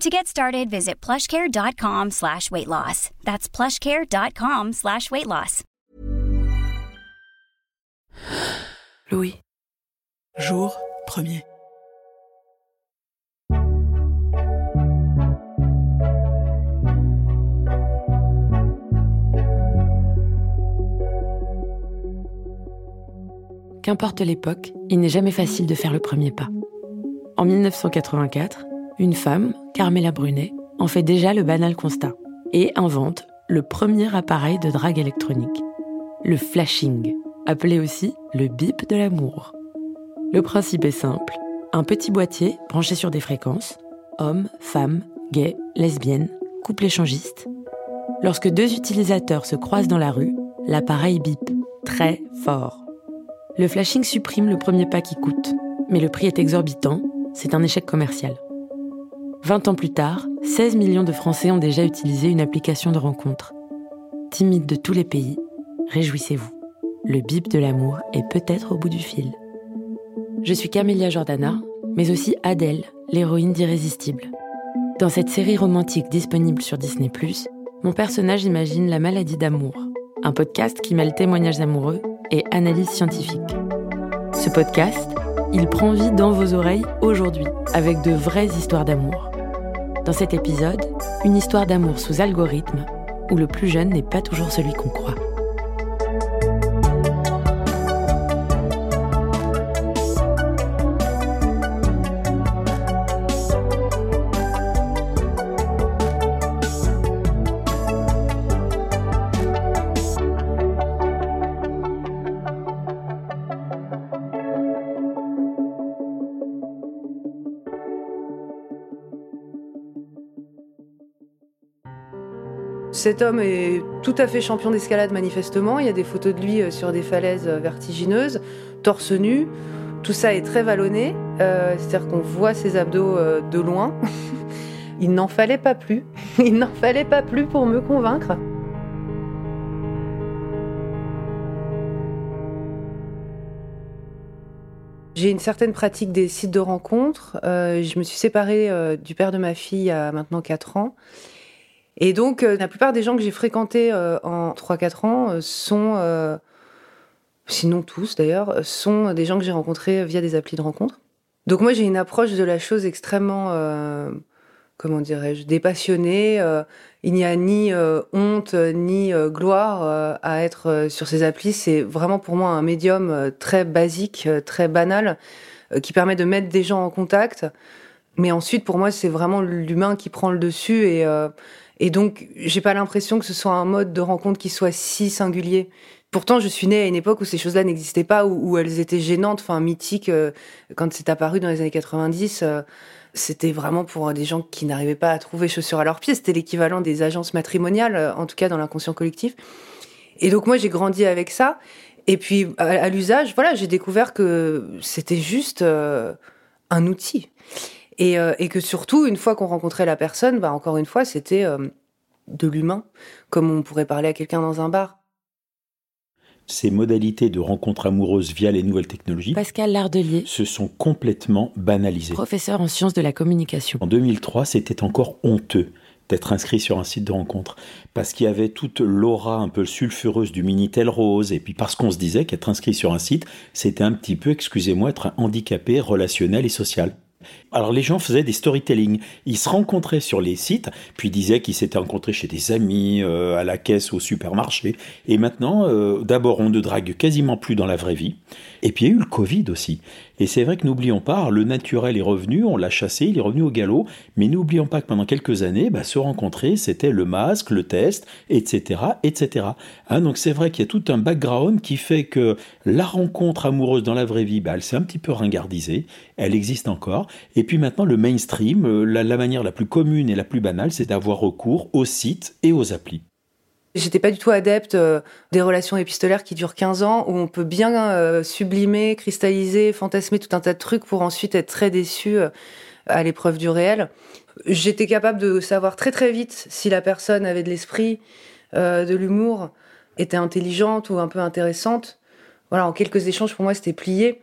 To get started, visit plushcare.com slash weight loss. That's plushcare.com slash weight loss. Louis. Jour premier. Qu'importe l'époque, il n'est jamais facile de faire le premier pas. En 1984, une femme, Carmela Brunet, en fait déjà le banal constat et invente le premier appareil de drague électronique, le flashing, appelé aussi le bip de l'amour. Le principe est simple, un petit boîtier branché sur des fréquences, hommes, femmes, gays, lesbiennes, couple échangiste. Lorsque deux utilisateurs se croisent dans la rue, l'appareil bip très fort. Le flashing supprime le premier pas qui coûte, mais le prix est exorbitant, c'est un échec commercial. 20 ans plus tard, 16 millions de Français ont déjà utilisé une application de rencontre. Timides de tous les pays, réjouissez-vous. Le bip de l'amour est peut-être au bout du fil. Je suis Camélia Jordana, mais aussi Adèle, l'héroïne d'Irrésistible. Dans cette série romantique disponible sur Disney ⁇ mon personnage imagine la maladie d'amour, un podcast qui mêle témoignages amoureux et analyse scientifique. Ce podcast, il prend vie dans vos oreilles aujourd'hui, avec de vraies histoires d'amour. Dans cet épisode, une histoire d'amour sous algorithme, où le plus jeune n'est pas toujours celui qu'on croit. Cet homme est tout à fait champion d'escalade manifestement. Il y a des photos de lui euh, sur des falaises euh, vertigineuses, torse nu. Tout ça est très vallonné. Euh, c'est-à-dire qu'on voit ses abdos de loin. Il n'en fallait pas plus. Il n'en fallait pas plus pour me convaincre. J'ai une certaine pratique des sites de rencontres. je me suis séparée du père de ma fille il y a maintenant 4 ans. Et donc, euh, la plupart des gens que j'ai fréquentés euh, en 3-4 ans euh, sont, sinon tous d'ailleurs, sont des gens que j'ai rencontrés via des applis de rencontre. Donc moi, j'ai une approche de la chose extrêmement, comment dirais-je, dépassionnée. il n'y a ni honte ni gloire à être sur ces applis. C'est vraiment pour moi un médium très basique, très banal, qui permet de mettre des gens en contact. Mais ensuite, pour moi, c'est vraiment l'humain qui prend le dessus et et donc, j'ai pas l'impression que ce soit un mode de rencontre qui soit si singulier. Pourtant, je suis née à une époque où ces choses-là n'existaient pas, où, elles étaient gênantes, enfin mythiques. Euh, quand c'est apparu dans les années 90, euh, c'était vraiment pour des gens qui n'arrivaient pas à trouver chaussures à leurs pieds. C'était l'équivalent des agences matrimoniales, euh, en tout cas dans l'inconscient collectif. Et donc moi, j'ai grandi avec ça. Et puis à, l'usage, voilà, j'ai découvert que c'était juste un outil. Euh, et, que surtout, une fois qu'on rencontrait la personne, bah, encore une fois, c'était euh, de l'humain, comme on pourrait parler à quelqu'un dans un bar. Ces modalités de rencontre amoureuse via les nouvelles technologies Pascal Lardelier se sont complètement banalisées. Professeur en sciences de la communication. En 2003, c'était encore honteux d'être inscrit sur un site de rencontre parce qu'il y avait toute l'aura un peu sulfureuse du Minitel rose et puis parce qu'on se disait qu'être inscrit sur un site, c'était un petit peu, excusez-moi, être un handicapé relationnel et social. Alors les gens faisaient des storytelling. Ils se rencontraient sur les sites, puis disaient qu'ils s'étaient rencontrés chez des amis, euh, à la caisse, au supermarché. Et maintenant, euh, d'abord, on ne drague quasiment plus dans la vraie vie. Et puis il y a eu le Covid aussi. Et c'est vrai que n'oublions pas, le naturel est revenu, on l'a chassé, il est revenu au galop, mais n'oublions pas que pendant quelques années, bah, se rencontrer, c'était le masque, le test, etc. etc. Hein, donc c'est vrai qu'il y a tout un background qui fait que la rencontre amoureuse dans la vraie vie, bah, elle s'est un petit peu ringardisée, elle existe encore. Et puis maintenant, le mainstream, euh, la, la manière la plus commune et la plus banale, c'est d'avoir recours aux sites et aux applis. J'étais pas du tout adepte euh, des relations épistolaires qui durent 15 ans, où on peut bien euh, sublimer, cristalliser, fantasmer tout un tas de trucs pour ensuite être très déçu euh, à l'épreuve du réel. J'étais capable de savoir très très vite si la personne avait de l'esprit, de l'humour, était intelligente ou un peu intéressante. Voilà, en quelques échanges, pour moi, c'était plié.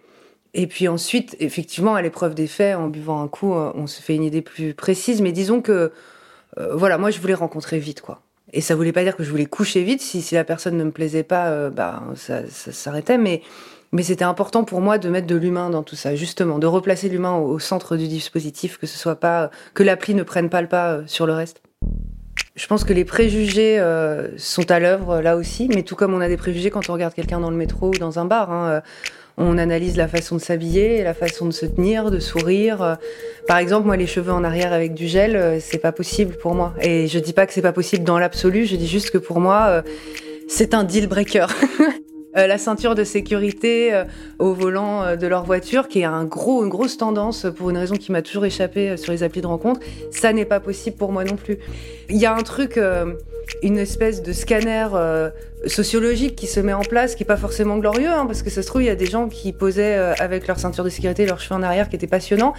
Et puis ensuite, effectivement, à l'épreuve des faits, en buvant un coup, on se fait une idée plus précise. Mais disons que, voilà, moi, je voulais rencontrer vite, quoi. Et ça voulait pas dire que je voulais coucher vite. Si, si la personne ne me plaisait pas, euh, bah, ça, ça s'arrêtait. Mais, mais c'était important pour moi de mettre de l'humain dans tout ça, justement, de replacer l'humain au, centre du dispositif, que ce soit pas que l'appli ne prenne pas le pas euh, sur le reste. Je pense que les préjugés euh, sont à l'œuvre là aussi, mais tout comme on a des préjugés quand on regarde quelqu'un dans le métro ou dans un bar. Hein, on analyse la façon de s'habiller, la façon de se tenir, de sourire. Par exemple, moi, les cheveux en arrière avec du gel, euh, c'est pas possible pour moi. Et je dis pas que c'est pas possible dans l'absolu, je dis juste que pour moi, euh, c'est un deal breaker. Euh, la ceinture de sécurité au volant de leur voiture, qui est un gros, une grosse tendance pour une raison qui m'a toujours échappé sur les applis de rencontre, ça n'est pas possible pour moi non plus. Il y a un truc une espèce de scanner euh, sociologique qui se met en place, qui est pas forcément glorieux, hein, parce que ça se trouve, il y a des gens qui posaient euh, avec leur ceinture de sécurité, leurs cheveux en arrière, qui étaient passionnants.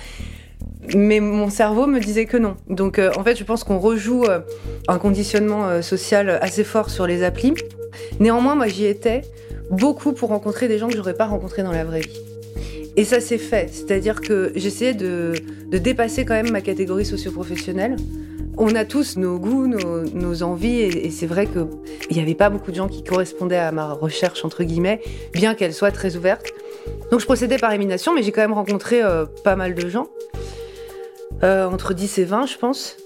Mais mon cerveau me disait que non. Donc euh, en fait, je pense qu'on rejoue un conditionnement social assez fort sur les applis. Néanmoins, moi, j'y étais beaucoup pour rencontrer des gens que j'aurais pas rencontrés dans la vraie vie. Et ça s'est fait, c'est-à-dire que j'essayais de, dépasser quand même ma catégorie socio-professionnelle on a tous nos goûts, nos, envies, et, c'est vrai qu'il n'y avait pas beaucoup de gens qui correspondaient à ma recherche, entre guillemets, bien qu'elle soit très ouverte. Donc je procédais par élimination, mais j'ai quand même rencontré euh, pas mal de gens, euh, entre 10 et 20, je pense.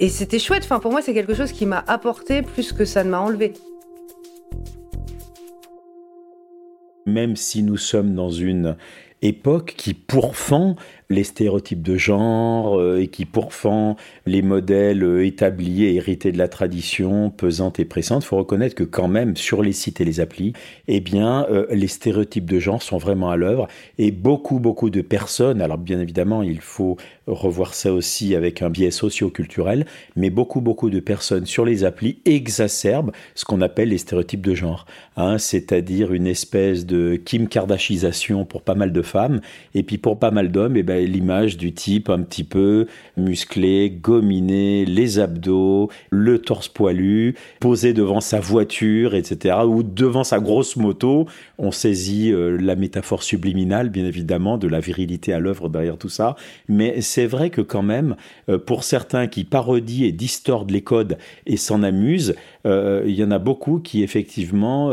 Et c'était chouette, enfin, pour moi, c'est quelque chose qui m'a apporté plus que ça ne m'a enlevé. Même si nous sommes dans une époque qui pourfend les stéréotypes de genre euh, et qui pourfend les modèles euh, établis et hérités de la tradition pesante et pressante, il faut reconnaître que quand même sur les sites et les applis, eh bien euh, les stéréotypes de genre sont vraiment à l'œuvre. Et beaucoup beaucoup de personnes, alors bien évidemment il faut revoir ça aussi avec un biais socio-culturel, mais beaucoup beaucoup de personnes sur les applis exacerbent ce qu'on appelle les stéréotypes de genre, hein, c'est-à-dire une espèce de Kim Kardashisation pour pas mal de femmes et puis pour pas mal d'hommes, eh ben l'image du type un petit peu musclé, gominé, les abdos, le torse poilu, posé devant sa voiture, etc., ou devant sa grosse moto. On saisit euh, la métaphore subliminale, bien évidemment, de la virilité à l'œuvre derrière tout ça. Mais c'est vrai que quand même, euh, pour certains qui parodient et distordent les codes et s'en amusent, euh, il y en a beaucoup qui effectivement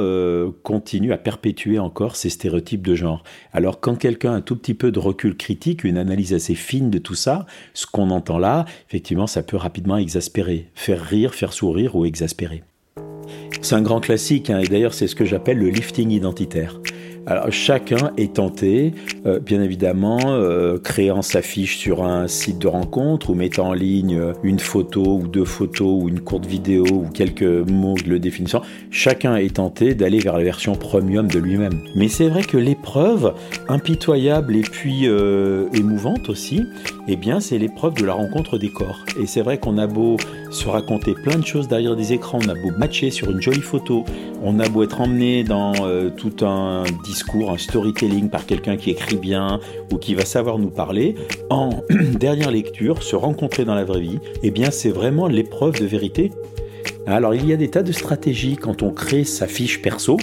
continuent à perpétuer encore ces stéréotypes de genre. Alors quand quelqu'un a un tout petit peu de recul critique, une analyse assez fine de tout ça, ce qu'on entend là, effectivement, ça peut rapidement exaspérer, faire rire, faire sourire ou exaspérer. C'est un grand classique, hein, et d'ailleurs c'est ce que j'appelle le lifting identitaire. Alors chacun est tenté, euh, bien évidemment, euh, créant sa fiche sur un site de rencontre ou mettant en ligne euh, une photo ou deux photos ou une courte vidéo ou quelques mots le définissant. Chacun est tenté d'aller vers la version premium de lui-même. Mais c'est vrai que l'épreuve, impitoyable et puis émouvante aussi, eh bien c'est l'épreuve de la rencontre des corps. Et c'est vrai qu'on a beau se raconter plein de choses derrière des écrans, on a beau matcher sur une jolie photo, on a beau être emmené dans tout un discours, un storytelling par quelqu'un qui écrit bien ou qui va savoir nous parler, en dernière lecture, se rencontrer dans la vraie vie, eh bien c'est vraiment l'épreuve de vérité. Alors il y a des tas de stratégies quand on crée sa fiche perso,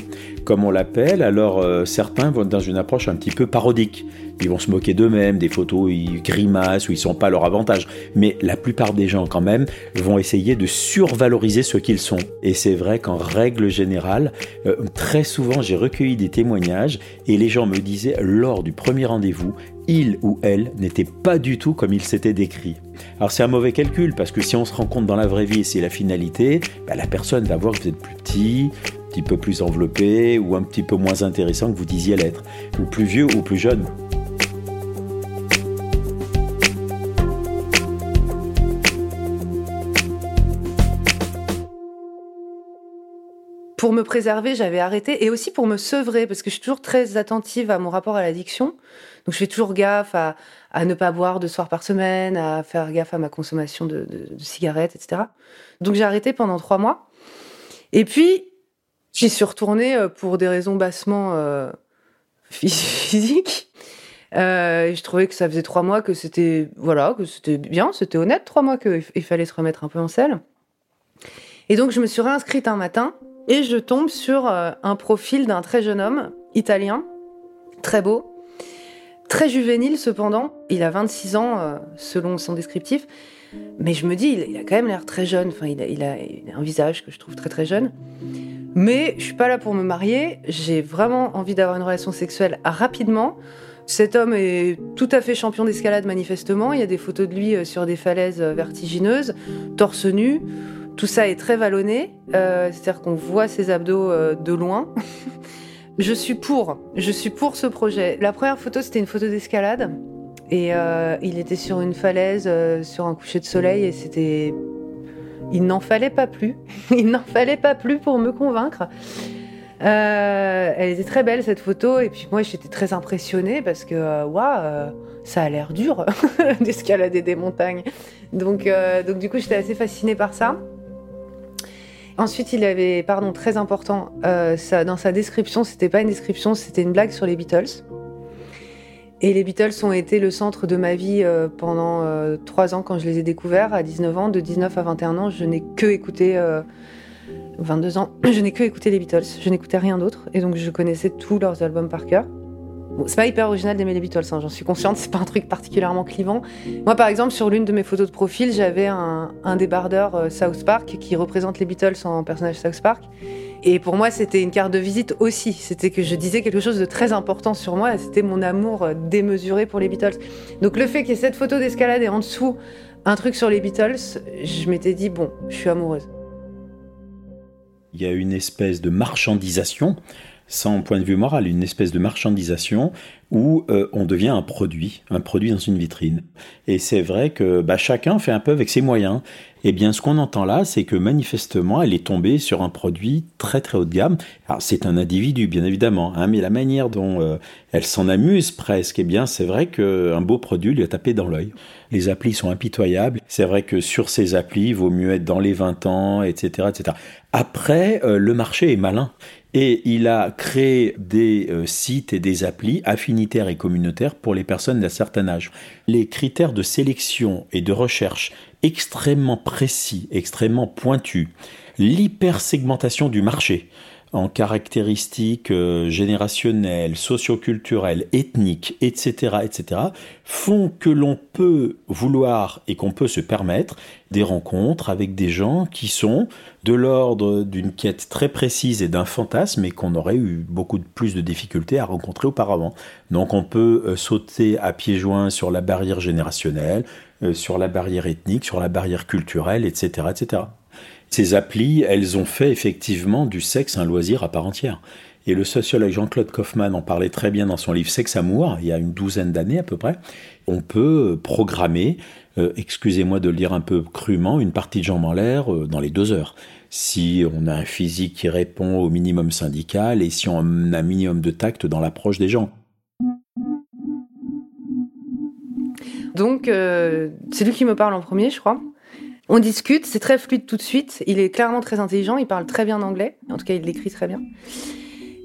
comme on l'appelle. Alors euh, certains vont dans une approche un petit peu parodique. Ils vont se moquer d'eux-mêmes, des photos, ils grimacent ou ils sont pas à leur avantage. Mais la plupart des gens quand même vont essayer de survaloriser ce qu'ils sont. Et c'est vrai qu'en règle générale, euh, très souvent j'ai recueilli des témoignages et les gens me disaient lors du premier rendez-vous, il ou elle n'était pas du tout comme il s'était décrit. Alors c'est un mauvais calcul parce que si on se rend compte dans la vraie vie et c'est la finalité, bah, la personne va voir que vous êtes plus petit, petit peu plus enveloppé ou un petit peu moins intéressant que vous disiez l'être, plus vieux ou plus jeune. Pour me préserver, j'avais arrêté et aussi pour me sevrer parce que je suis toujours très attentive à mon rapport à l'addiction. Donc je fais toujours gaffe à, ne pas boire deux soirs par semaine, à faire gaffe à ma consommation de, cigarettes, etc. Donc j'ai arrêté pendant trois mois. Et puis j'y suis retournée euh, pour des raisons bassement euh, physiques. Euh, je trouvais que ça faisait trois mois que c'était voilà que c'était bien, c'était honnête trois mois qu'il fallait se remettre un peu en selle. Et donc je me suis réinscrite un matin et je tombe sur euh, un profil d'un très jeune homme, italien, très beau, très juvénile cependant. Il a 26 ans selon son descriptif. Mais je me dis, il, a quand même l'air très jeune. Enfin, il a, un visage que je trouve très très jeune. Mais je suis pas là pour me marier. J'ai vraiment envie d'avoir une relation sexuelle rapidement. Cet homme est tout à fait champion d'escalade manifestement. Il y a des photos de lui euh, sur des falaises vertigineuses, torse nu. Tout ça est très vallonné, euh, c'est-à-dire qu'on voit ses abdos euh, de loin. je suis pour, je suis pour ce projet. La première photo, c'était une photo d'escalade. Et euh, il était sur une falaise, sur un coucher de soleil, et c'était. Il n'en fallait pas plus. il n'en fallait pas plus pour me convaincre. elle était très belle cette photo, et puis moi j'étais très impressionnée parce que waouh, ça a l'air dur d'escalader des montagnes. Donc, du coup j'étais assez fascinée par ça. Ensuite, il avait, pardon, très important, euh, dans sa description, c'était pas une description, c'était une blague sur les Beatles. Et les Beatles ont été le centre de ma vie euh, pendant euh, trois ans quand je les ai découverts. À 19 ans, de 19 à 21 ans, je n'ai que écouté, 22 ans, je n'ai que écouté les Beatles. Je n'écoutais rien d'autre. Et donc, je connaissais tous leurs albums par cœur c'est pas hyper original d'aimer les Beatles, hein, j'en suis consciente, c'est pas un truc particulièrement clivant. Moi, par exemple, sur l'une de mes photos de profil, j'avais un, débardeur euh, South Park qui représente les Beatles en personnage South Park. Et pour moi, c'était une carte de visite aussi. C'était que je disais quelque chose de très important sur moi, c'était mon amour euh, démesuré pour les Beatles. Donc le fait qu'il y ait cette photo d'escalade et en dessous un truc sur les Beatles, je m'étais dit, bon, je suis amoureuse. Il y a une espèce de marchandisation sans point de vue moral, une espèce de marchandisation où euh, on devient un produit, un produit dans une vitrine. Et c'est vrai que bah, chacun fait un peu avec ses moyens. Eh bien, ce qu'on entend là, c'est que manifestement, elle est tombée sur un produit très très haut de gamme. Alors, c'est un individu, bien évidemment, hein, mais la manière dont euh, elle s'en amuse presque, eh bien, c'est vrai qu'un beau produit lui a tapé dans l'œil. Les applis sont impitoyables. C'est vrai que sur ces applis, il vaut mieux être dans les 20 ans, etc., etc. Après, euh, le marché est malin. Et il a créé des sites et des applis et communautaires pour les personnes d'un certain âge. Les critères de sélection et de recherche extrêmement précis, extrêmement pointus, l'hypersegmentation du marché, en caractéristiques euh, générationnelles, socioculturelles, ethniques, etc., etc., font que l'on peut vouloir et qu'on peut se permettre des rencontres avec des gens qui sont de l'ordre d'une quête très précise et d'un fantasme et qu'on aurait eu beaucoup plus de difficultés à rencontrer auparavant. Donc on peut euh, sauter à pieds joints sur la barrière générationnelle, euh, sur la barrière ethnique, sur la barrière culturelle, etc., etc. Ces applis, elles ont fait effectivement du sexe un loisir à part entière. Et le sociologue Jean-Claude Kaufmann en parlait très bien dans son livre Sexe Amour, il y a une douzaine d'années à peu près. On peut programmer, euh, excusez-moi de le dire un peu crûment, une partie de jambes en l'air euh, dans les deux heures. Si on a un physique qui répond au minimum syndical et si on a un minimum de tact dans l'approche des gens. Donc, euh, c'est lui qui me parle en premier, je crois. On discute, c'est très fluide tout de suite. Il est clairement très intelligent, il parle très bien anglais. En tout cas, il l'écrit très bien.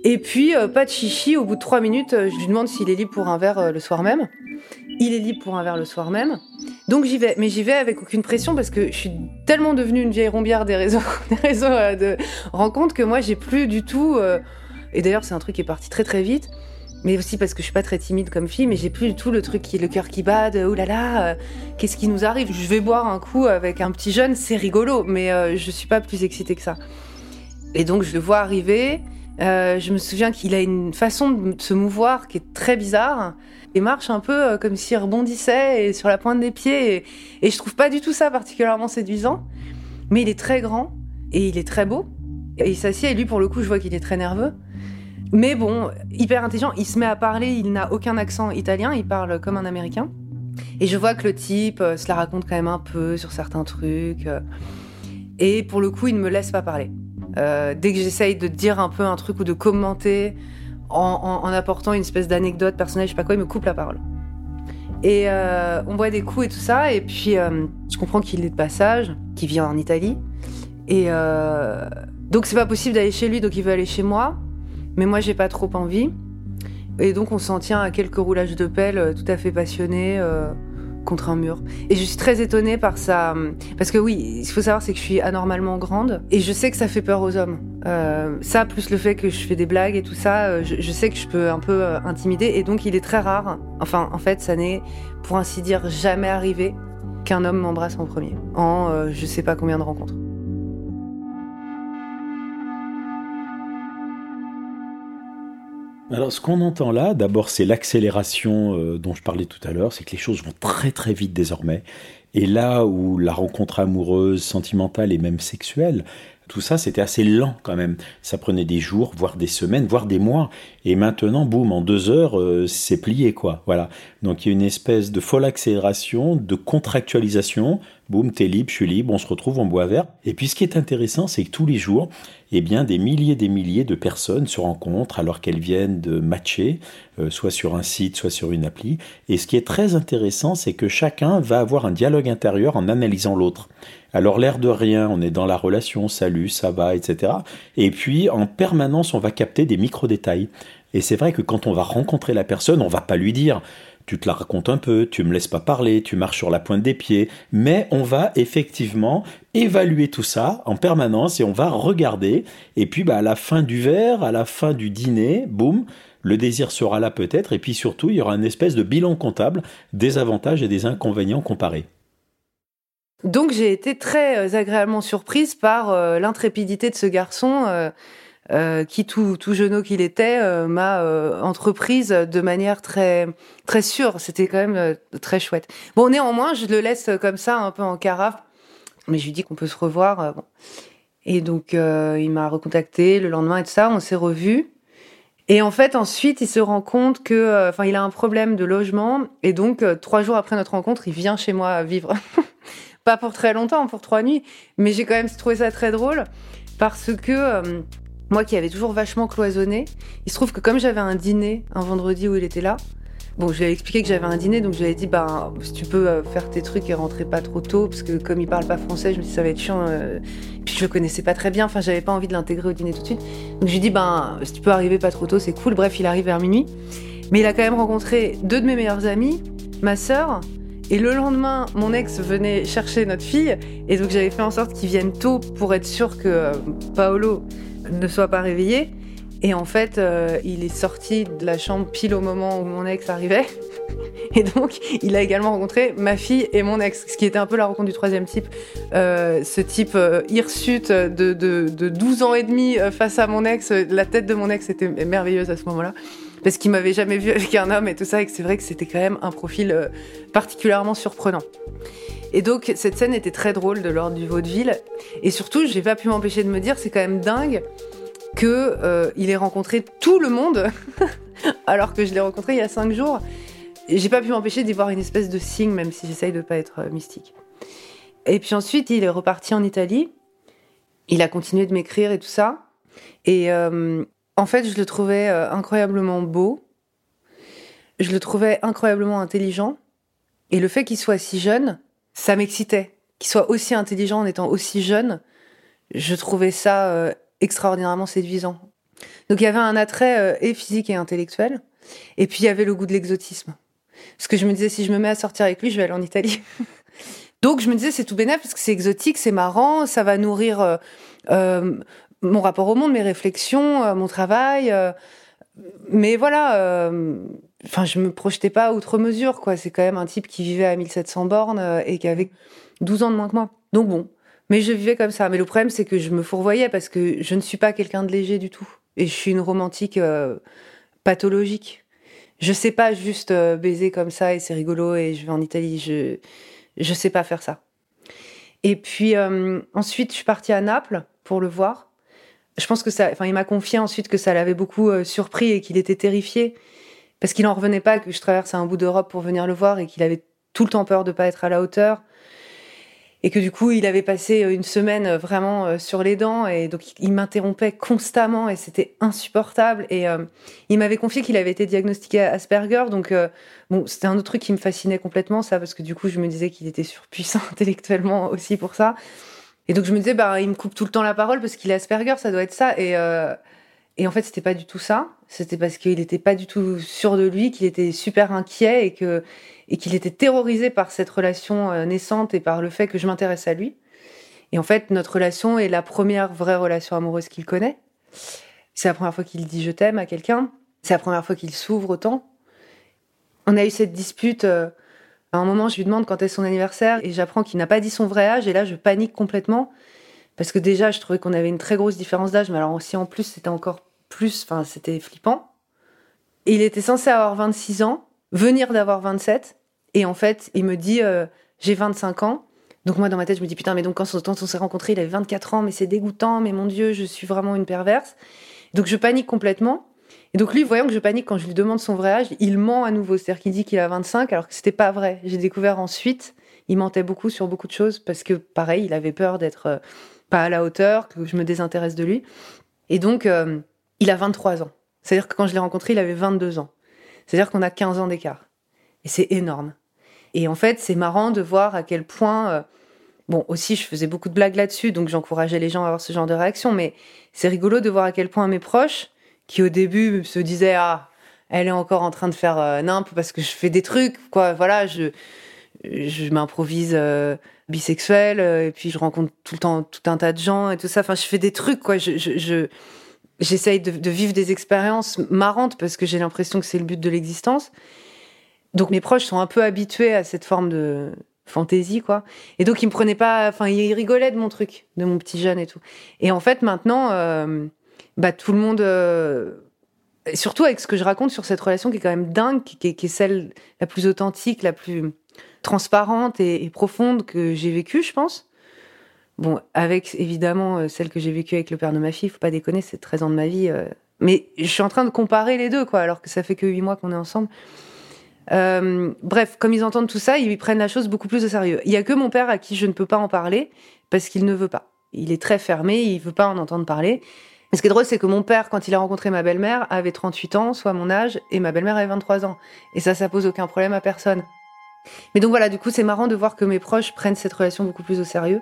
Et puis, euh, pas de chichi, au bout de trois minutes, euh, je lui demande s'il est libre pour un verre euh, le soir même. Il est libre pour un verre le soir même. Donc j'y vais, mais j'y vais avec aucune pression parce que je suis tellement devenue une vieille rombière des réseaux, de rencontres que moi j'ai plus du tout. et d'ailleurs c'est un truc qui est parti très très vite, mais aussi parce que je suis pas très timide comme fille, mais j'ai plus du tout le truc qui est le cœur qui bat. De, oh là là, euh, qu'est-ce qui nous arrive? Je vais boire un coup avec un petit jeune, c'est rigolo, mais euh, je suis pas plus excitée que ça. Et donc je le vois arriver. euh, je me souviens qu'il a une façon de se mouvoir qui est très bizarre. Il marche un peu euh, comme s'il rebondissait et sur la pointe des pieds. Et, et je trouve pas du tout ça particulièrement séduisant. Mais il est très grand et il est très beau. Et il s'assied et lui, pour le coup, je vois qu'il est très nerveux. Mais bon, hyper intelligent. Il se met à parler. Il n'a aucun accent italien. Il parle comme un américain. Et je vois que le type euh, se la raconte quand même un peu sur certains trucs. euh. Et pour le coup, il ne me laisse pas parler. Euh, dès que j'essaye de dire un peu un truc ou de commenter en, en- apportant une espèce d'anecdote personnelle, je sais pas quoi, il me coupe la parole. Et euh, on boit des coups et tout ça, et puis je comprends qu'il est de passage, qu'il vient en Italie. Et donc c'est pas possible d'aller chez lui, donc il veut aller chez moi. Mais moi j'ai pas trop envie. Et donc on s'en tient à quelques roulages de pelle euh, tout à fait passionnés euh, contre un mur. Et je suis très étonnée par ça. Parce que oui, il faut savoir c'est que je suis anormalement grande. Et je sais que ça fait peur aux hommes. Euh, ça, plus le fait que je fais des blagues et tout ça, euh, je, sais que je peux un peu euh, intimider. Et donc il est très rare. Enfin, en fait, ça n'est, pour ainsi dire, jamais arrivé qu'un homme m'embrasse en premier. En euh, je sais pas combien de rencontres. Alors, ce qu'on entend là, d'abord, c'est l'accélération euh, dont je parlais tout à l'heure, c'est que les choses vont très très vite désormais. Et là où la rencontre amoureuse, sentimentale et même sexuelle, tout ça, c'était assez lent quand même. Ça prenait des jours, voire des semaines, voire des mois. Et maintenant, boum, en deux heures, euh, c'est plié, quoi. Voilà. Donc il y a une espèce de folle accélération, de contractualisation. Boum, t'es libre, je suis libre, on se retrouve, on boit verre. Et puis ce qui est intéressant, c'est que tous les jours, eh bien, des milliers et des milliers de personnes se rencontrent alors qu'elles viennent de matcher, euh, soit sur un site, soit sur une appli. Et ce qui est très intéressant, c'est que chacun va avoir un dialogue intérieur en analysant l'autre. Alors l'air de rien, on est dans la relation, salut, ça va, etc. Et puis en permanence, on va capter des micro-détails. Et c'est vrai que quand on va rencontrer la personne, on va pas lui dire tu te la racontes un peu, tu me laisses pas parler, tu marches sur la pointe des pieds, mais on va effectivement évaluer tout ça en permanence et on va regarder. Et puis bah, à la fin du verre, à la fin du dîner, boum, le désir sera là peut-être, et puis surtout il y aura une espèce de bilan comptable des avantages et des inconvénients comparés. Donc j'ai été très euh, agréablement surprise par euh, l'intrépidité de ce garçon euh, euh, qui, tout, tout jeune qu'il était, euh, m'a euh, entreprise de manière très, très sûre. C'était quand même très chouette. Bon, néanmoins, je le laisse comme ça, un peu en carafe. Mais je lui dis qu'on peut se revoir. bon. Et donc, il m'a recontacté le lendemain et tout ça. On s'est revus. Et en fait, ensuite, il se rend compte que, enfin, il a un problème de logement. Et donc, trois jours après notre rencontre, il vient chez moi vivre. Pas pour très longtemps, pour trois nuits. Mais j'ai quand même trouvé ça très drôle parce que moi qui avais toujours vachement cloisonné, il se trouve que comme j'avais un dîner un vendredi où il était là, bon, je lui ai expliqué que j'avais un dîner, donc je lui ai dit, ben, si tu peux euh, faire tes trucs et rentrer pas trop tôt, parce que comme il parle pas français, je me dis ça va être chiant. euh, puis je le connaissais pas très bien, enfin, j'avais pas envie de l'intégrer au dîner tout de suite. Donc je lui ai dit, ben, si tu peux arriver pas trop tôt, c'est cool. Bref, il arrive vers minuit. Mais il a quand même rencontré deux de mes meilleurs amis, ma sœur, et le lendemain, mon ex venait chercher notre fille, et donc j'avais fait en sorte qu'il vienne tôt pour être sûr que euh, Paolo ne soit pas réveillé. Et en fait, euh, il est sorti de la chambre pile au moment où mon ex arrivait. Et donc, il a également rencontré ma fille et mon ex, ce qui était un peu la rencontre du troisième type. Euh, ce type euh, hirsute de, de, de 12 ans et demi euh, face à mon ex. La tête de mon ex était merveilleuse à ce moment-là. Parce qu'il m'avait jamais vu avec un homme et tout ça, et que c'est vrai que c'était quand même un profil euh, particulièrement surprenant. Et donc, cette scène était très drôle de l'ordre du vaudeville. Et surtout, j'ai pas pu m'empêcher de me dire, c'est quand même dingue que euh, ait rencontré tout le monde, alors que je l'ai rencontré il y a cinq jours. J'ai pas pu m'empêcher d'y voir une espèce de signe, même si j'essaye de pas être euh, mystique. Et puis ensuite, il est reparti en Italie. Il a continué de m'écrire et tout ça. Et en fait, je le trouvais euh, incroyablement beau. Je le trouvais incroyablement intelligent. Et le fait qu'il soit si jeune, ça m'excitait. Qu'il soit aussi intelligent en étant aussi jeune, je trouvais ça euh, extraordinairement séduisant. Donc il y avait un attrait euh, et physique et intellectuel. Et puis il y avait le goût de l'exotisme. Parce que je me disais, si je me mets à sortir avec lui, je vais aller en Italie. Donc je me disais c'est tout bénéf parce que c'est exotique, c'est marrant, ça va nourrir mon rapport au monde, mes réflexions, euh, mon travail. mais voilà, enfin je me projetais pas outre mesure quoi. C'est quand même un type qui vivait à 1700 bornes et qui avait 12 ans de moins que moi. Donc bon, mais je vivais comme ça. Mais le problème c'est que je me fourvoyais parce que je ne suis pas quelqu'un de léger du tout et je suis une romantique pathologique. Je sais pas juste baiser comme ça et c'est rigolo et je vais en Italie. Je je sais pas faire ça. Et puis euh, ensuite, je suis partie à Naples pour le voir. Je pense que ça, enfin, il m'a confié ensuite que ça l'avait beaucoup euh, surpris et qu'il était terrifié. Parce qu'il en revenait pas que je traverse un bout d'Europe pour venir le voir et qu'il avait tout le temps peur de pas être à la hauteur. Et que du coup il avait passé euh, une semaine euh, vraiment sur les dents et donc il m'interrompait constamment et c'était insupportable. Et il m'avait confié qu'il avait été diagnostiqué Asperger. Donc bon c'était un autre truc qui me fascinait complètement ça parce que du coup je me disais qu'il était surpuissant intellectuellement aussi pour ça et donc je me disais bah il me coupe tout le temps la parole parce qu'il est Asperger ça doit être ça et et en fait c'était pas du tout ça c'était parce qu'il était pas du tout sûr de lui qu'il était super inquiet et que et qu'il était terrorisé par cette relation euh, naissante et par le fait que je m'intéresse à lui. Et en fait, notre relation est la première vraie relation amoureuse qu'il connaît. C'est la première fois qu'il dit je t'aime à quelqu'un. C'est la première fois qu'il s'ouvre autant. On a eu cette dispute. Euh, à un moment, je lui demande quand est son anniversaire et j'apprends qu'il n'a pas dit son vrai âge. Et là, je panique complètement. Parce que déjà, je trouvais qu'on avait une très grosse différence d'âge. Mais alors aussi, en plus, c'était encore plus. Enfin, c'était flippant. Il était censé avoir 26 ans, venir d'avoir 27. Et en fait, il me dit euh, j'ai 25 ans. Donc moi dans ma tête, je me dis putain, mais donc quand on, s'est rencontrés, il avait 24 ans, mais c'est dégoûtant, mais mon dieu, je suis vraiment une perverse. Donc je panique complètement. Donc lui, voyant que je panique quand je lui demande son vrai âge, il ment à nouveau. C'est-à-dire qu'il dit qu'il a 25 alors que c'était pas vrai. J'ai découvert ensuite, il mentait beaucoup sur beaucoup de choses parce que pareil, il avait peur d'être euh, pas à la hauteur, que je me désintéresse de lui. Et donc euh, il a 23 ans. C'est-à-dire que quand je l'ai rencontré, il avait 22 ans. C'est-à-dire qu'on a 15 ans d'écart. Et c'est énorme. Et en fait, c'est marrant de voir à quel point. Euh, bon, aussi, je faisais beaucoup de blagues là-dessus, donc j'encourageais les gens à avoir ce genre de réaction. Mais c'est rigolo de voir à quel point mes proches, qui au début se disaient Ah, elle est encore en train de faire euh, parce que je fais des trucs, quoi. Voilà, je, je m'improvise euh, bisexuelle, et puis je rencontre tout le temps tout un tas de gens et tout ça. Enfin, je fais des trucs, quoi. Je. je, J'essaye de, de, vivre des expériences marrantes parce que j'ai l'impression que c'est le but de l'existence. Donc mes proches sont un peu habitués à cette forme de fantaisie, quoi. Et donc ils me prenaient pas, enfin ils rigolaient de mon truc, de mon petit jeune et tout. Et en fait maintenant, euh, bah tout le monde, euh, surtout avec ce que je raconte sur cette relation qui est quand même dingue, qui, est, celle la plus authentique, la plus transparente et, profonde que j'ai vécue, je pense. Bon, avec évidemment euh, celle que j'ai vécue avec le père de ma fille, faut pas déconner, c'est 13 ans de ma vie. mais je suis en train de comparer les deux, quoi, alors que ça fait que 8 mois qu'on est ensemble. Euh, bref, comme ils entendent tout ça, ils prennent la chose beaucoup plus au sérieux. Il y a que mon père à qui je ne peux pas en parler parce qu'il ne veut pas. Il est très fermé, il veut pas en entendre parler. Ce qui est drôle, c'est que mon père, quand il a rencontré ma belle-mère, avait 38 ans, soit mon âge, et ma belle-mère avait 23 ans. Et ça, ça pose aucun problème à personne. Mais donc voilà, du coup, c'est marrant de voir que mes proches prennent cette relation beaucoup plus au sérieux.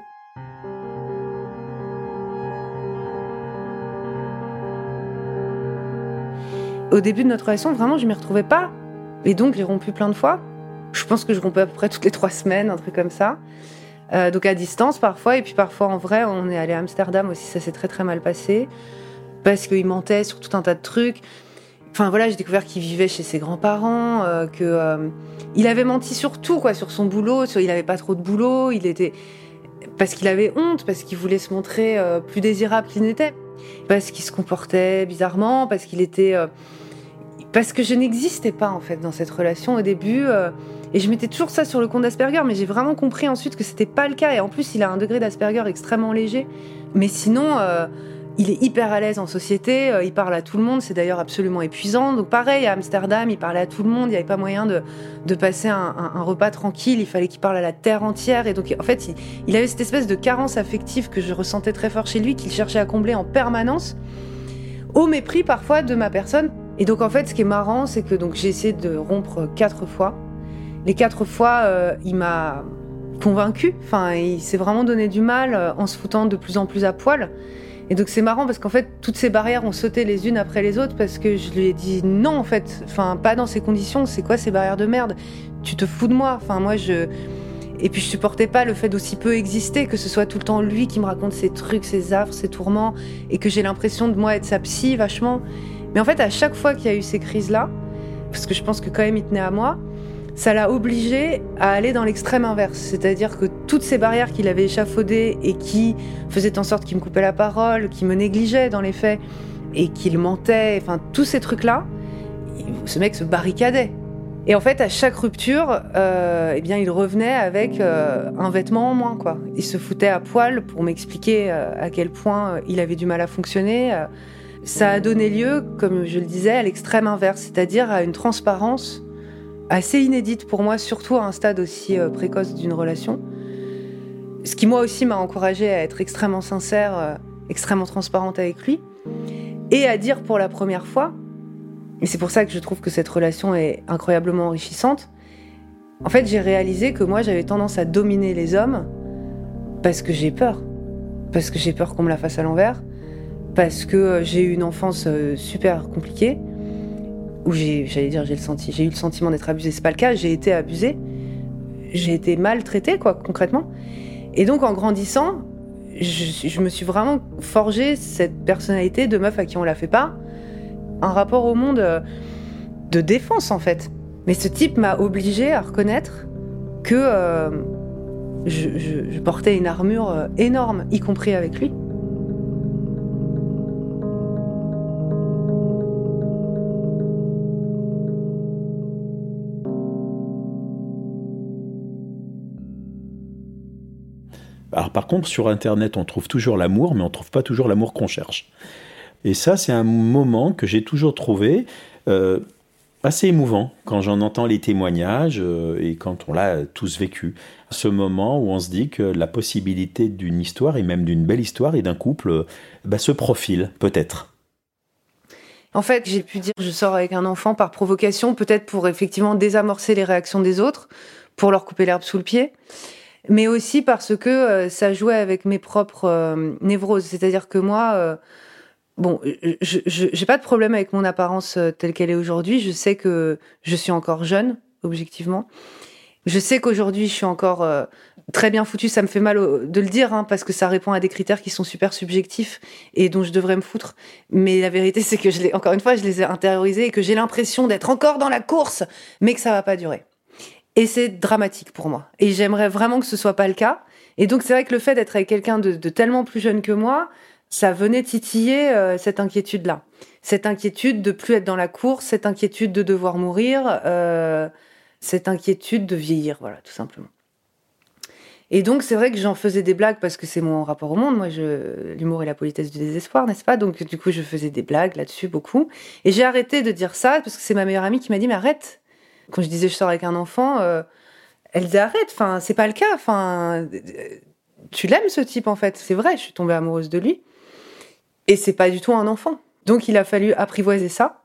Au début de notre relation, vraiment, je m'y retrouvais pas. Et donc, j'ai rompu plein de fois. Je pense que je rompais à peu près toutes les trois semaines, un truc comme ça. Euh, donc à distance parfois, et puis parfois en vrai, on est allé à Amsterdam aussi, ça s'est très très mal passé, parce qu'il mentait sur tout un tas de trucs. Enfin voilà, j'ai découvert qu'il vivait chez ses grands-parents, euh, que euh, il avait menti sur tout, quoi, sur son boulot, sur, il avait pas trop de boulot, il était parce qu'il avait honte, parce qu'il voulait se montrer euh, plus désirable qu'il n'était, parce qu'il se comportait bizarrement, parce qu'il était parce que je n'existais pas en fait dans cette relation au début. Et je mettais toujours ça sur le compte d'Asperger, mais j'ai vraiment compris ensuite que c'était pas le cas. Et en plus, il a un degré d'Asperger extrêmement léger. Mais sinon, euh, il est hyper à l'aise en société, euh, il parle à tout le monde, c'est d'ailleurs absolument épuisant. Donc pareil, à Amsterdam, il parlait à tout le monde, il n'y avait pas moyen de, de passer un, un, repas tranquille, il fallait qu'il parle à la terre entière. Et donc en fait, il, il, avait cette espèce de carence affective que je ressentais très fort chez lui, qu'il cherchait à combler en permanence, au mépris parfois de ma personne. Et donc en fait, ce qui est marrant, c'est que donc j'ai essayé de rompre quatre fois. Les quatre fois, euh, il m'a convaincu. Enfin, il s'est vraiment donné du mal euh, en se foutant de plus en plus à poil. Et donc c'est marrant parce qu'en fait, toutes ces barrières ont sauté les unes après les autres parce que je lui ai dit non en fait, enfin pas dans ces conditions. C'est quoi ces barrières de merde? Tu te fous de moi Enfin moi je Et puis je supportais pas le fait d'aussi peu exister, que ce soit tout le temps lui qui me raconte ses trucs, ses affres, ses tourments, et que j'ai l'impression de moi être sa psy vachement. Mais en fait, à chaque fois qu'il y a eu ces crises-là, parce que je pense que quand même il tenait à moi, ça l'a obligé à aller dans l'extrême inverse. C'est-à-dire que toutes ces barrières qu'il avait échafaudées et qui faisaient en sorte qu'il me coupait la parole, qu'il me négligeait dans les faits et qu'il mentait, enfin tous ces trucs-là, ce mec se barricadait. Et en fait, à chaque rupture, euh, eh bien, il revenait avec euh, un vêtement en moins, quoi. Il se foutait à poil pour m'expliquer euh, à quel point il avait du mal à fonctionner. Ça a donné lieu, comme je le disais, à l'extrême inverse, c'est-à-dire à une transparence assez inédite pour moi, surtout à un stade aussi précoce d'une relation. Ce qui moi aussi m'a encouragée à être extrêmement sincère, extrêmement transparente avec lui, et à dire pour la première fois, et c'est pour ça que je trouve que cette relation est incroyablement enrichissante. En fait, j'ai réalisé que moi, j'avais tendance à dominer les hommes parce que j'ai peur. Parce que j'ai peur qu'on me la fasse à l'envers. Parce que euh, j'ai eu une enfance euh, super compliquée. Où j'ai, j'allais dire, j'ai, eu le sentiment d'être abusée. C'est pas le cas, j'ai été abusée. J'ai été maltraitée, quoi, concrètement. Et donc, en grandissant, je, je me suis vraiment forgé cette personnalité de meuf à qui on la fait pas un rapport au monde euh, de défense en fait. Mais ce type m'a obligé à reconnaître que euh, je, portais une armure euh, énorme, y compris avec lui. Alors par contre, sur Internet, on trouve toujours l'amour, mais on ne trouve pas toujours l'amour qu'on cherche. Et ça, c'est un moment que j'ai toujours trouvé euh, assez émouvant quand j'en entends les témoignages euh, et quand on l'a tous vécu. Ce moment où on se dit que la possibilité d'une histoire et même d'une belle histoire et d'un couple euh, bah, se profile peut-être. En fait, j'ai pu dire je sors avec un enfant par provocation, peut-être pour effectivement désamorcer les réactions des autres, pour leur couper l'herbe sous le pied, mais aussi parce que ça jouait avec mes propres névroses. C'est-à-dire que moi, Bon, je n'ai pas de problème avec mon apparence euh, telle qu'elle est aujourd'hui. Je sais que je suis encore jeune, objectivement. Je sais qu'aujourd'hui, je suis encore euh, très bien foutue. Ça me fait mal de le dire, hein, parce que ça répond à des critères qui sont super subjectifs et dont je devrais me foutre. Mais la vérité, c'est que je encore une fois, je les ai intériorisés et que j'ai l'impression d'être encore dans la course, mais que ça va pas durer. Et c'est dramatique pour moi. Et j'aimerais vraiment que ce soit pas le cas. Et donc, c'est vrai que le fait d'être avec quelqu'un de, tellement plus jeune que moi, ça venait titiller euh, cette inquiétude-là. Cette inquiétude de plus être dans la course, cette inquiétude de devoir mourir, euh, cette inquiétude de vieillir, voilà, tout simplement. Et donc, c'est vrai que j'en faisais des blagues parce que c'est mon rapport au monde. Moi, l'humour et la politesse du désespoir, n'est-ce pas? Donc, du coup, je faisais des blagues là-dessus beaucoup. Et j'ai arrêté de dire ça parce que c'est ma meilleure amie qui m'a dit, mais arrête. Quand je disais je sors avec un enfant, euh, elle disait arrête. Enfin, c'est pas le cas. Enfin, tu l'aimes ce type en fait. C'est vrai, je suis tombée amoureuse de lui. Et c'est pas du tout un enfant. Donc il a fallu apprivoiser ça.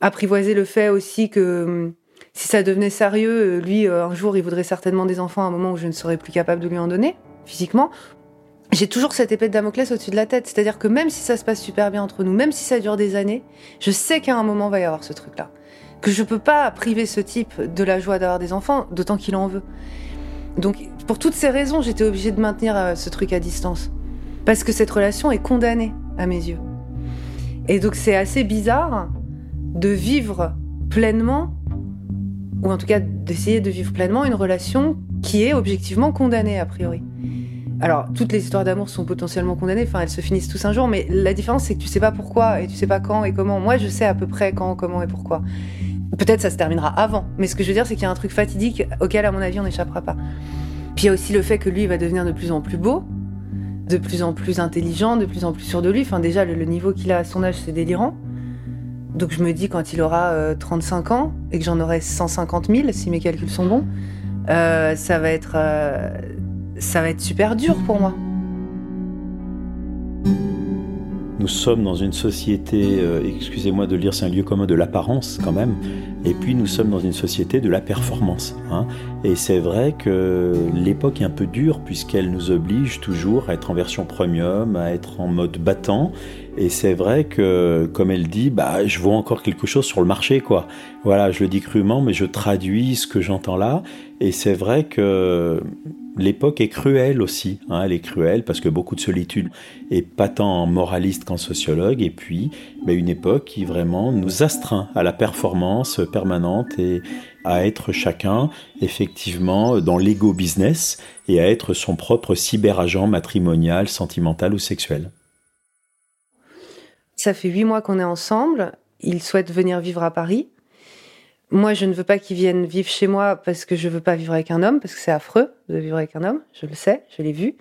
Apprivoiser le fait aussi que hum, si ça devenait sérieux, euh, lui, euh, un jour, il voudrait certainement des enfants à un moment où je ne serais plus capable de lui en donner, physiquement. J'ai toujours cette épée de Damoclès au-dessus de la tête. C'est-à-dire que même si ça se passe super bien entre nous, même si ça dure des années, je sais qu'à un moment va y avoir ce truc-là. Que je peux pas priver ce type de la joie d'avoir des enfants, d'autant qu'il en veut. Donc, pour toutes ces raisons, j'étais obligée de maintenir euh, ce truc à distance. Parce que cette relation est condamnée à mes yeux. Et donc c'est assez bizarre de vivre pleinement, ou en tout cas d'essayer de vivre pleinement une relation qui est objectivement condamnée a priori. Alors, toutes les histoires d'amour sont potentiellement condamnées, enfin, elles se finissent tous un jour, mais la différence, c'est que tu sais pas pourquoi et tu sais pas quand et comment. Moi, je sais à peu près quand, comment et pourquoi. Peut-être ça se terminera avant, mais ce que je veux dire, c'est qu'il y a un truc fatidique auquel, à mon avis, on n'échappera pas. Puis il y a aussi le fait que lui va devenir de plus en plus beau, de plus en plus intelligent, de plus en plus sûr de lui. Enfin, déjà, le, niveau qu'il a à son âge, c'est délirant. Donc je me dis, quand il aura 35 euh, ans et que j'en aurai 150 000, si mes calculs sont bons, euh, ça, va être, euh, ça va être super dur pour moi. Nous sommes dans une société, excusez-moi de lire, c'est un lieu commun de l'apparence quand même, et puis nous sommes dans une société de la performance. Hein. Et c'est vrai que l'époque est un peu dure puisqu'elle nous oblige toujours à être en version premium, à être en mode battant. Et c'est vrai que, comme elle dit, bah, je vois encore quelque chose sur le marché, quoi. Voilà, je le dis crûment, mais je traduis ce que j'entends là. Et c'est vrai que l'époque est cruelle aussi. Hein, elle est cruelle parce que beaucoup de solitude et pas tant moraliste qu'en sociologue. Et puis, bah, une époque qui vraiment nous astreint à la performance permanente et à être chacun effectivement dans l'ego business et à être son propre cyberagent matrimonial, sentimental ou sexuel. Ça fait huit mois qu'on est ensemble. Il souhaite venir vivre à Paris. Moi, je ne veux pas qu'il vienne vivre chez moi parce que je veux pas vivre avec un homme, parce que c'est affreux de vivre avec un homme. Je le sais, je l'ai vu.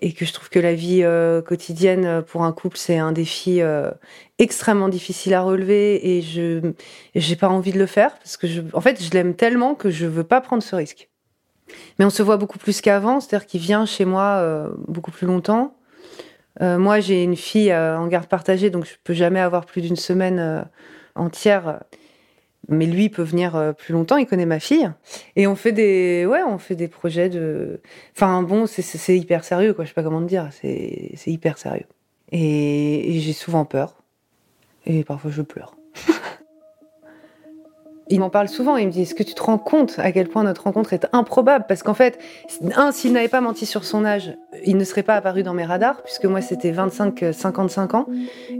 Et que je trouve que la vie euh, quotidienne pour un couple, c'est un défi euh, extrêmement difficile à relever. Et je j'ai pas envie de le faire parce que, je, en fait, je l'aime tellement que je veux pas prendre ce risque. Mais on se voit beaucoup plus qu'avant, c'est-à-dire qu'il vient chez moi euh, beaucoup plus longtemps. Euh, moi, j'ai une fille euh, en garde partagée, donc je peux jamais avoir plus d'une semaine euh, entière. Mais lui peut venir plus longtemps. Il connaît ma fille et on fait des, ouais, on fait des projets de. Enfin bon, c'est hyper sérieux, quoi. Je sais pas comment te dire. C'est hyper sérieux. Et, et j'ai souvent peur. Et parfois je pleure. Il m'en parle souvent, il me dit Est-ce que tu te rends compte à quel point notre rencontre est improbable? Parce qu'en fait, un, s'il n'avait pas menti sur son âge, il ne serait pas apparu dans mes radars, puisque moi c'était 25-55 ans.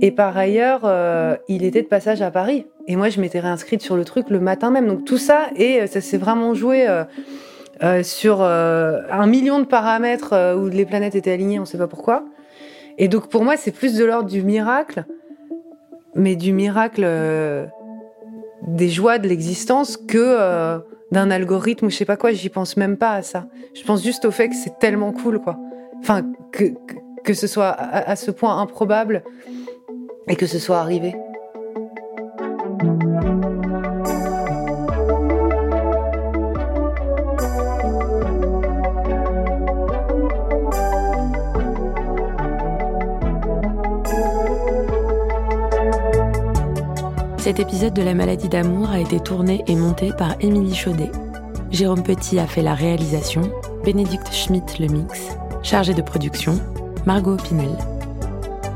Et par ailleurs, euh, il était de passage à Paris. Et moi je m'étais réinscrite sur le truc le matin même. Donc tout ça, et ça s'est vraiment joué. Euh, euh, sur un million de paramètres où les planètes étaient alignées, on ne sait pas pourquoi. Et donc pour moi, c'est plus de l'ordre du miracle, mais du miracle des joies de l'existence que euh, d'un algorithme ou je sais pas quoi. J'y pense même pas à ça. Je pense juste au fait que c'est tellement cool, quoi. Enfin, que, que, ce soit à, ce point improbable et que ce soit arrivé. Cet épisode de La maladie d'amour a été tourné et monté par Émilie Chaudet. Jérôme Petit a fait la réalisation, Bénédicte Schmitt le mix, chargé de production, Margot Pinel.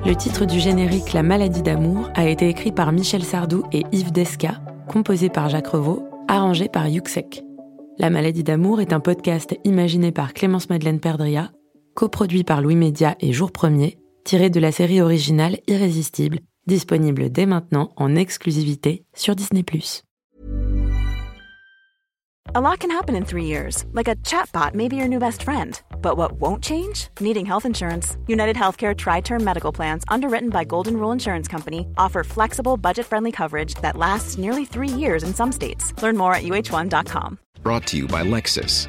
Le titre du générique La maladie d'amour a été écrit par Michel Sardou et Yves Desca, composé par Jacques Revaux, arrangé par Yuxek. La maladie d'amour est un podcast imaginé par Clémence Madeleine Perdria, coproduit par Louis Média et Jour Premier, tiré de la série originale Irrésistible disponible dès maintenant en exclusivité sur Disney+. A lot can happen in three years, like a chatbot may be your new best friend. But what won't change? Needing health insurance. United Healthcare Tri Term Medical Plans, underwritten by Golden Rule Insurance Company, offer flexible, budget friendly coverage that lasts nearly three years in some states. Learn more at uh1.com. Brought to you by Lexus.